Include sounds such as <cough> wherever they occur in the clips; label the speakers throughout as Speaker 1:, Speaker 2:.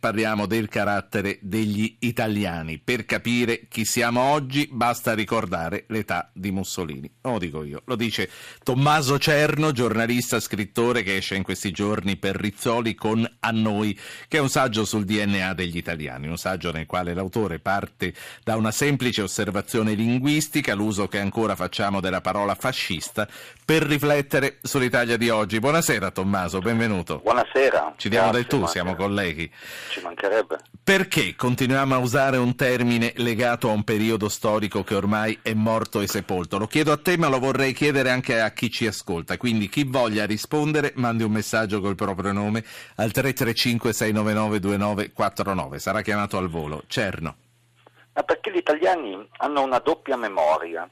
Speaker 1: Parliamo del carattere degli italiani. Per capire chi siamo oggi basta ricordare l'età di Mussolini. Non lo dico io, lo dice Tommaso Cerno, giornalista, scrittore che esce in questi giorni per Rizzoli con A Noi, che è un saggio sul DNA degli italiani, un saggio nel quale l'autore parte da una semplice osservazione linguistica, l'uso che ancora facciamo della parola fascista, per riflettere sull'Italia di oggi. Buonasera Tommaso, benvenuto.
Speaker 2: Buonasera.
Speaker 1: Ci diamo del tu, siamo colleghi.
Speaker 2: Ci mancherebbe.
Speaker 1: Perché continuiamo a usare un termine legato a un periodo storico che ormai è morto e sepolto? Lo chiedo a te, ma lo vorrei chiedere anche a chi ci ascolta. Quindi chi voglia rispondere, mandi un messaggio col proprio nome al 335 699 2949. Sarà chiamato al volo. Cerno.
Speaker 2: Ma perché gli italiani hanno una doppia memoria.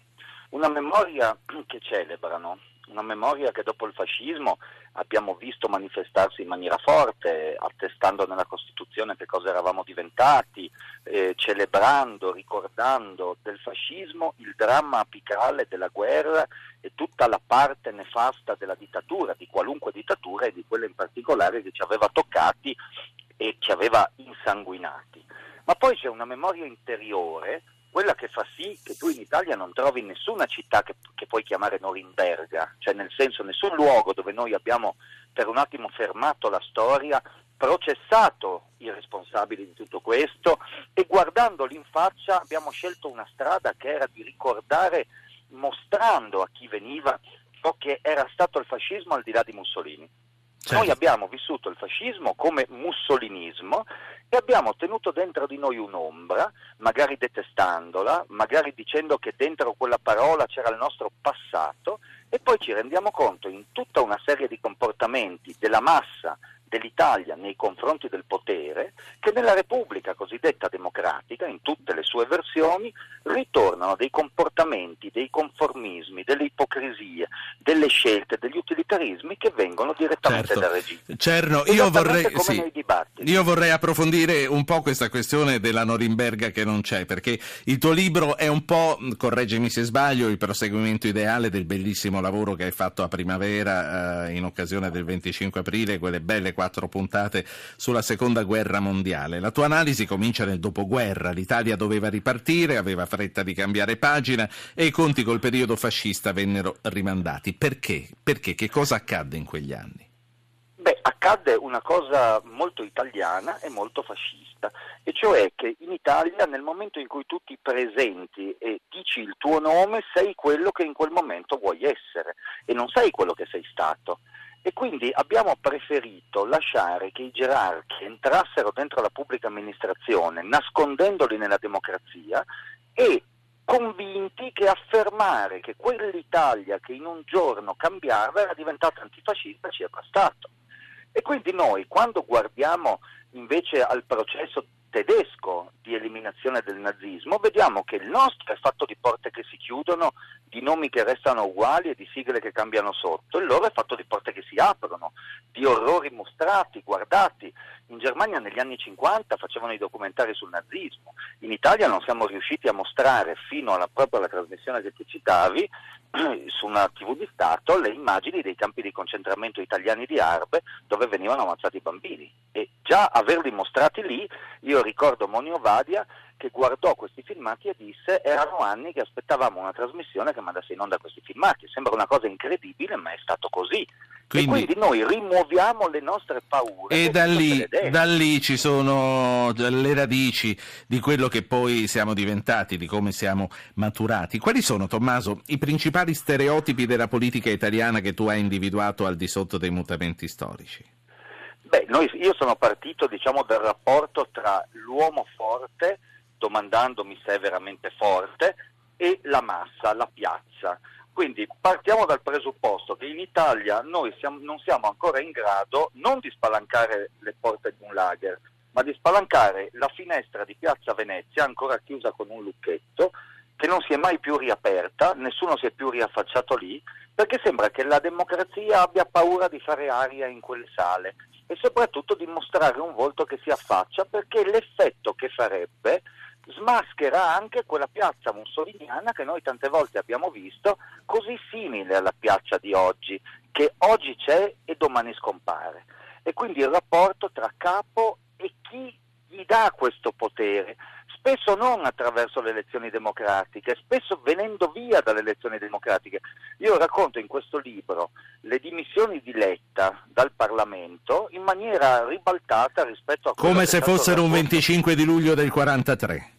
Speaker 2: Una memoria che celebrano, una memoria che dopo il fascismo abbiamo visto manifestarsi in maniera forte, attestando nella Costituzione che cosa eravamo diventati, eh, celebrando, ricordando del fascismo il dramma apicale della guerra e tutta la parte nefasta della dittatura, di qualunque dittatura e di quella in particolare che ci aveva toccati e ci aveva insanguinati. Ma poi c'è una memoria interiore quella che fa sì che tu in Italia non trovi nessuna città che, che, puoi chiamare Norimberga, cioè nel senso nessun luogo dove noi abbiamo per un attimo fermato la storia, processato i responsabili di tutto questo e guardandoli in faccia abbiamo scelto una strada che era di ricordare, mostrando a chi veniva ciò che era stato il fascismo al di là di Mussolini. Certo. Noi abbiamo vissuto il fascismo come mussolinismo e abbiamo tenuto dentro di noi un'ombra, magari detestandola, magari dicendo che dentro quella parola c'era il nostro passato e poi ci rendiamo conto in tutta una serie di comportamenti della massa dell'Italia nei confronti del potere che nella Repubblica cosiddetta democratica, in tutte le sue versioni, ritornano dei comportamenti, dei conformismi, delle ipocrisie, delle scelte, degli utilitarismi che vengono direttamente
Speaker 1: certo.
Speaker 2: dal regime.
Speaker 1: Cerno, io vorrei, sì, io vorrei approfondire un po' questa questione della Norimberga che non c'è, perché il tuo libro è un po', correggimi se sbaglio, il proseguimento ideale del bellissimo lavoro che hai fatto a primavera eh, in occasione del 25 aprile, quelle belle quattro puntate sulla seconda guerra mondiale. La tua analisi comincia nel dopoguerra, l'Italia doveva ripartire, aveva fretta di cambiare pagina e i conti col periodo fascista vennero rimandati. Perché? Perché? Che cosa accadde in quegli anni?
Speaker 2: Beh, accadde una cosa molto italiana e molto fascista, e cioè che in Italia nel momento in cui tu ti presenti e dici il tuo nome, sei quello che in quel momento vuoi essere e non sei quello che sei stato e quindi abbiamo preferito lasciare che i gerarchi entrassero dentro la pubblica amministrazione nascondendoli nella democrazia e convinti che affermare che quell'Italia che in un giorno cambiava era diventata antifascista ci è bastato. E quindi noi quando guardiamo invece al processo tedesco di eliminazione del nazismo, vediamo che il nostro è fatto di porte che si chiudono, di nomi che restano uguali e di sigle che cambiano sotto, il loro è fatto di porte aprono, di orrori mostrati, guardati. In Germania negli anni 50 facevano i documentari sul nazismo, in Italia non siamo riusciti a mostrare fino alla, proprio alla trasmissione che tu citavi <clears throat> su una tv di Stato le immagini dei campi di concentramento italiani di Arbe dove venivano ammazzati i bambini e già averli mostrati lì, io ricordo Monio Vadia che guardò questi filmati e disse erano anni che aspettavamo una trasmissione che mandasse in onda questi filmati, sembra una cosa incredibile ma è stato così. Quindi, quindi noi rimuoviamo le nostre paure.
Speaker 1: E da lì, da lì, ci sono le radici di quello che poi siamo diventati, di come siamo maturati. Quali sono, Tommaso, i principali stereotipi della politica italiana che tu hai individuato al di sotto dei mutamenti storici?
Speaker 2: Beh, noi, io sono partito diciamo, dal rapporto tra l'uomo forte, domandandomi se è veramente forte, e la massa, la piazza. Quindi partiamo dal presupposto che in Italia noi siamo, non siamo ancora in grado non di spalancare le porte di un lager, ma di spalancare la finestra di Piazza Venezia, ancora chiusa con un lucchetto, che non si è mai più riaperta, nessuno si è più riaffacciato lì, perché sembra che la democrazia abbia paura di fare aria in quelle sale e soprattutto di mostrare un volto che si affaccia, perché l'effetto che farebbe smaschera anche quella piazza mussoliniana che noi tante volte abbiamo visto così simile alla piazza di oggi, che oggi c'è e domani scompare. E quindi il rapporto tra capo e chi gli dà questo potere? Spesso non attraverso le elezioni democratiche, spesso venendo via dalle elezioni democratiche. Io racconto in questo libro le dimissioni di Letta dal Parlamento in maniera ribaltata rispetto a...
Speaker 1: Come se fossero un 25 di luglio del 43.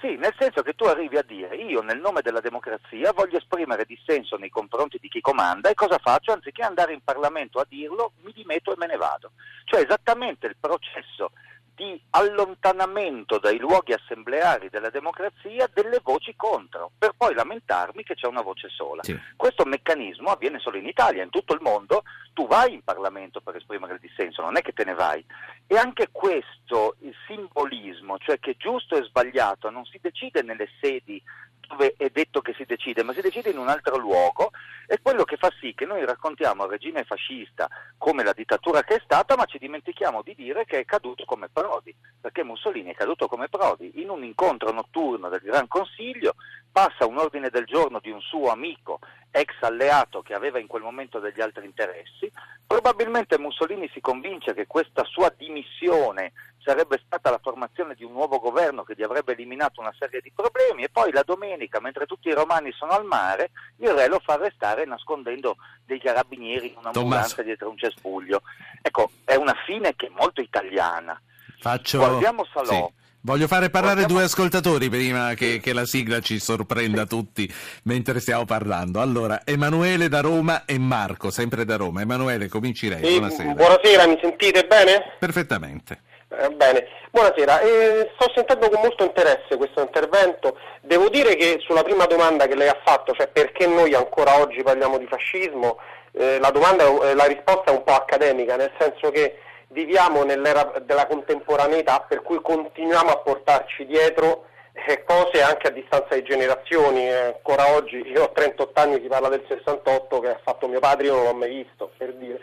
Speaker 2: Sì, nel senso che tu arrivi a dire io nel nome della democrazia voglio esprimere dissenso nei confronti di chi comanda e cosa faccio? Anziché andare in Parlamento a dirlo, mi dimetto e me ne vado. Cioè esattamente il processo di allontanamento dai luoghi assembleari della democrazia delle voci contro, per poi lamentarmi che c'è una voce sola. Sì. Questo meccanismo avviene solo in Italia, in tutto il mondo tu vai in Parlamento per esprimere il dissenso, non è che te ne vai. E anche questo, il simbolismo, cioè che giusto e sbagliato non si decide nelle sedi dove è detto che si decide, ma si decide in un altro luogo, è quello che fa sì che noi raccontiamo il regime fascista come la dittatura che è stata, ma ci dimentichiamo di dire che è caduto come Prodi, perché Mussolini è caduto come Prodi. In un incontro notturno del Gran Consiglio passa un ordine del giorno di un suo amico, ex alleato che aveva in quel momento degli altri interessi, probabilmente Mussolini si convince che questa sua dimissione sarebbe stata la formazione di un nuovo governo che gli avrebbe eliminato una serie di problemi e poi la domenica, mentre tutti i romani sono al mare, il re lo fa arrestare nascondendo dei carabinieri in un'ambulanza dietro un cespuglio. Ecco, è una fine che è molto italiana.
Speaker 1: Faccio...
Speaker 2: Guardiamo Salò. Sì.
Speaker 1: Voglio fare parlare due ascoltatori prima che, che, la sigla ci sorprenda tutti mentre stiamo parlando. Allora, Emanuele da Roma e Marco, sempre da Roma. Emanuele, cominci lei. Sì, buonasera.
Speaker 3: Buonasera, mi sentite bene?
Speaker 1: Perfettamente.
Speaker 3: Eh, bene, buonasera. Eh, sto sentendo con molto interesse questo intervento. Devo dire che sulla prima domanda che lei ha fatto, cioè perché noi ancora oggi parliamo di fascismo, eh, la, domanda, eh, la risposta è un po' accademica, nel senso che viviamo nell'era della contemporaneità per cui continuiamo a portarci dietro eh, cose anche a distanza di generazioni. Eh, ancora oggi, io ho 38 anni, si parla del 68 che ha fatto mio padre, io non l'ho mai visto, per dire.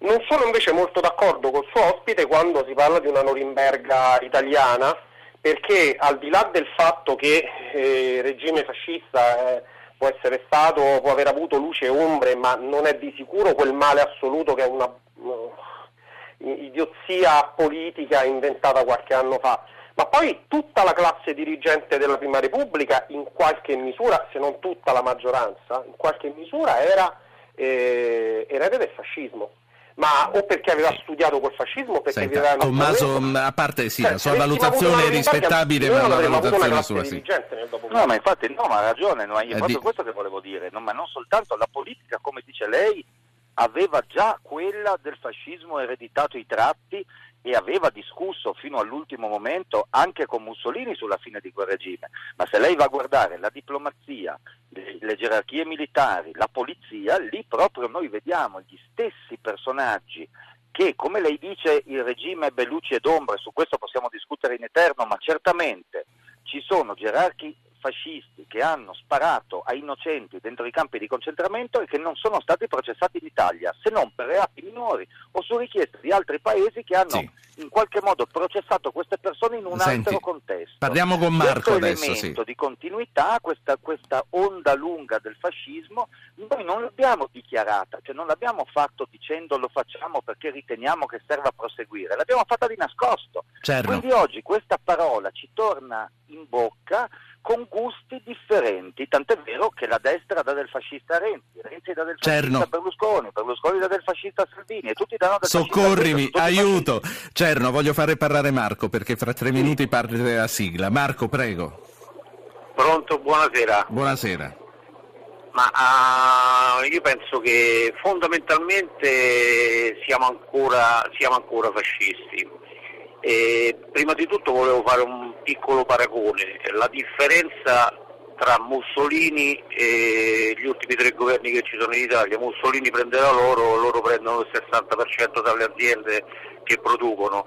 Speaker 3: Non sono invece molto d'accordo col suo ospite quando si parla di una Norimberga italiana, perché al di là del fatto che eh, il regime fascista eh, può essere stato, può aver avuto luce e ombre, ma non è di sicuro quel male assoluto che è una idiozia politica inventata qualche anno fa. Ma poi tutta la classe dirigente della Prima Repubblica, in qualche misura, se non tutta la maggioranza, in qualche misura era eh, erede del fascismo ma o perché aveva studiato col fascismo o perché
Speaker 1: Senta, aveva Tommaso, a parte sì, cioè, la sua valutazione è rispettabile, ma la valutazione sua sì.
Speaker 2: No, ma infatti no, ma ha ragione, no, è eh, proprio di... questo che volevo dire, no, ma non soltanto la politica, come dice lei, aveva già quella del fascismo ereditato i tratti e aveva discusso fino all'ultimo momento anche con Mussolini sulla fine di quel regime. Ma se lei va a guardare la diplomazia, le gerarchie militari, la polizia, lì proprio noi vediamo gli stessi personaggi che, come lei dice, il regime ebbe luci ed ombre, su questo possiamo discutere in eterno, ma certamente ci sono gerarchi fascisti che hanno sparato a innocenti dentro i campi di concentramento e che non sono stati processati in Italia, se non per reati minori o su richiesta di altri paesi che hanno sì. in qualche modo processato queste persone in un Senti, altro contesto.
Speaker 1: Parliamo con Marco
Speaker 2: Questo
Speaker 1: adesso.
Speaker 2: elemento
Speaker 1: sì.
Speaker 2: di continuità, questa, questa, onda lunga del fascismo, noi non l'abbiamo dichiarata, cioè non l'abbiamo fatto dicendo lo facciamo perché riteniamo che serva a proseguire, l'abbiamo fatta di nascosto.
Speaker 1: Certo.
Speaker 2: Quindi oggi questa parola ci torna in bocca con gusti differenti, tant'è vero che la destra dà del fascista a Renzi, Renzi dà del fascista Cerno. a Berlusconi, Berlusconi dà del fascista a Salvini e tutti danno del
Speaker 1: Soccorrimi,
Speaker 2: fascista a
Speaker 1: aiuto! Cerno, voglio fare parlare Marco perché fra tre minuti parte la sigla. Marco, prego.
Speaker 4: Pronto, buonasera.
Speaker 1: Buonasera.
Speaker 4: Ma uh, io penso che fondamentalmente siamo ancora, siamo ancora fascisti e prima di tutto volevo fare un piccolo paragone, la differenza tra Mussolini e gli ultimi tre governi che ci sono in Italia, Mussolini prenderà loro, loro prendono il 60% dalle aziende che producono.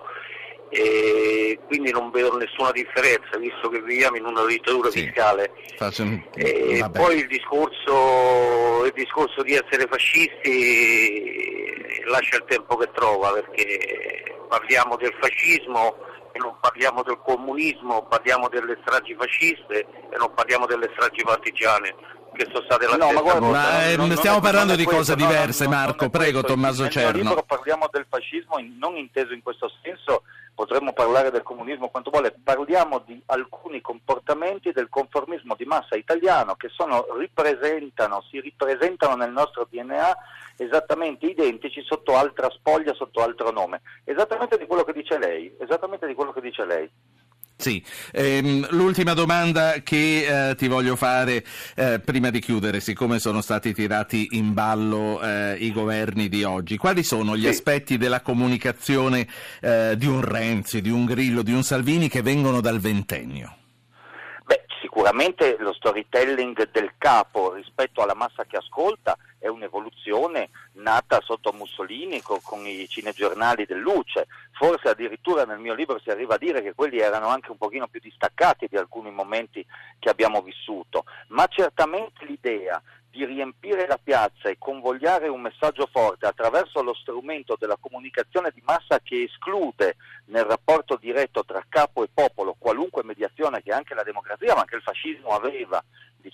Speaker 4: E quindi non vedo nessuna differenza visto che viviamo in una dittatura sì, fiscale. Un... E poi il discorso, il discorso di essere fascisti lascia il tempo che trova perché parliamo del fascismo e non parliamo del comunismo, parliamo delle stragi fasciste e non parliamo delle stragi partigiane che sono state la no,
Speaker 1: ma guarda, ma, eh, non, stiamo non parlando di cose diverse, no, Marco. Prego, Tommaso Cerno.
Speaker 2: Libro parliamo del fascismo non inteso in questo senso, potremmo parlare del comunismo quanto vuole, parliamo di alcuni comportamenti del conformismo di massa italiano che sono, ripresentano, si ripresentano nel nostro DNA esattamente identici sotto altra spoglia, sotto altro nome, esattamente di quello che dice lei, esattamente di quello che dice lei.
Speaker 1: Sì, ehm, l'ultima domanda che eh, ti voglio fare eh, prima di chiudere, siccome sono stati tirati in ballo eh, i governi di oggi, quali sono gli sì. aspetti della comunicazione eh, di un Renzi, di un Grillo, di un Salvini che vengono dal ventennio?
Speaker 2: Beh, sicuramente lo storytelling del capo rispetto alla massa che ascolta è un'evoluzione nata sotto Mussolini con, con, i cinegiornali del Luce, forse addirittura nel mio libro si arriva a dire che quelli erano anche un pochino più distaccati di alcuni momenti che abbiamo vissuto, ma certamente l'idea di riempire la piazza e convogliare un messaggio forte attraverso lo strumento della comunicazione di massa che esclude nel rapporto diretto tra capo e popolo qualunque mediazione che anche la democrazia ma anche il fascismo aveva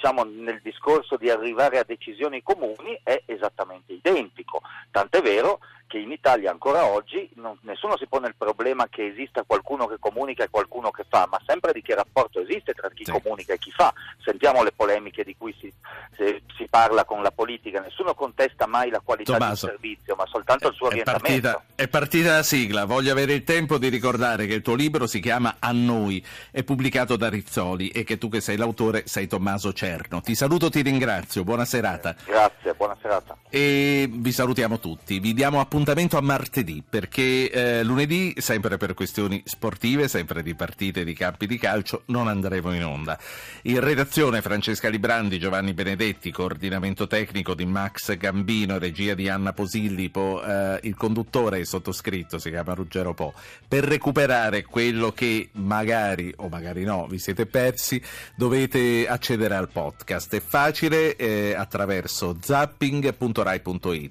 Speaker 2: diciamo, nel discorso di arrivare a decisioni comuni è esattamente identico, tant'è vero che in Italia ancora oggi non, nessuno si pone il problema che esista qualcuno che comunica e qualcuno che fa, ma sempre di che rapporto esiste tra chi sì. comunica e chi fa. Sentiamo le polemiche di cui si, si, parla con la politica, nessuno contesta mai la qualità Tommaso, del servizio, ma soltanto il suo orientamento.
Speaker 1: È partita, è partita la sigla, voglio avere il tempo di ricordare che il tuo libro si chiama A noi, è pubblicato da Rizzoli e che tu che sei l'autore sei Tommaso Cerno. Ti saluto, ti ringrazio, buona serata.
Speaker 2: Grazie, buona serata.
Speaker 1: E vi salutiamo tutti, vi diamo appuntamento a martedì perché eh, lunedì, sempre per questioni sportive, sempre di partite di campi di calcio, non andremo in onda. In redazione Francesca Librandi, Giovanni Benedetti, coordinamento tecnico di Max Gambino, regia di Anna Posillipo, eh, il conduttore sottoscritto si chiama Ruggero Po. Per recuperare quello che magari o magari no vi siete persi, dovete accedere al podcast. È facile eh, attraverso zapping.rai.it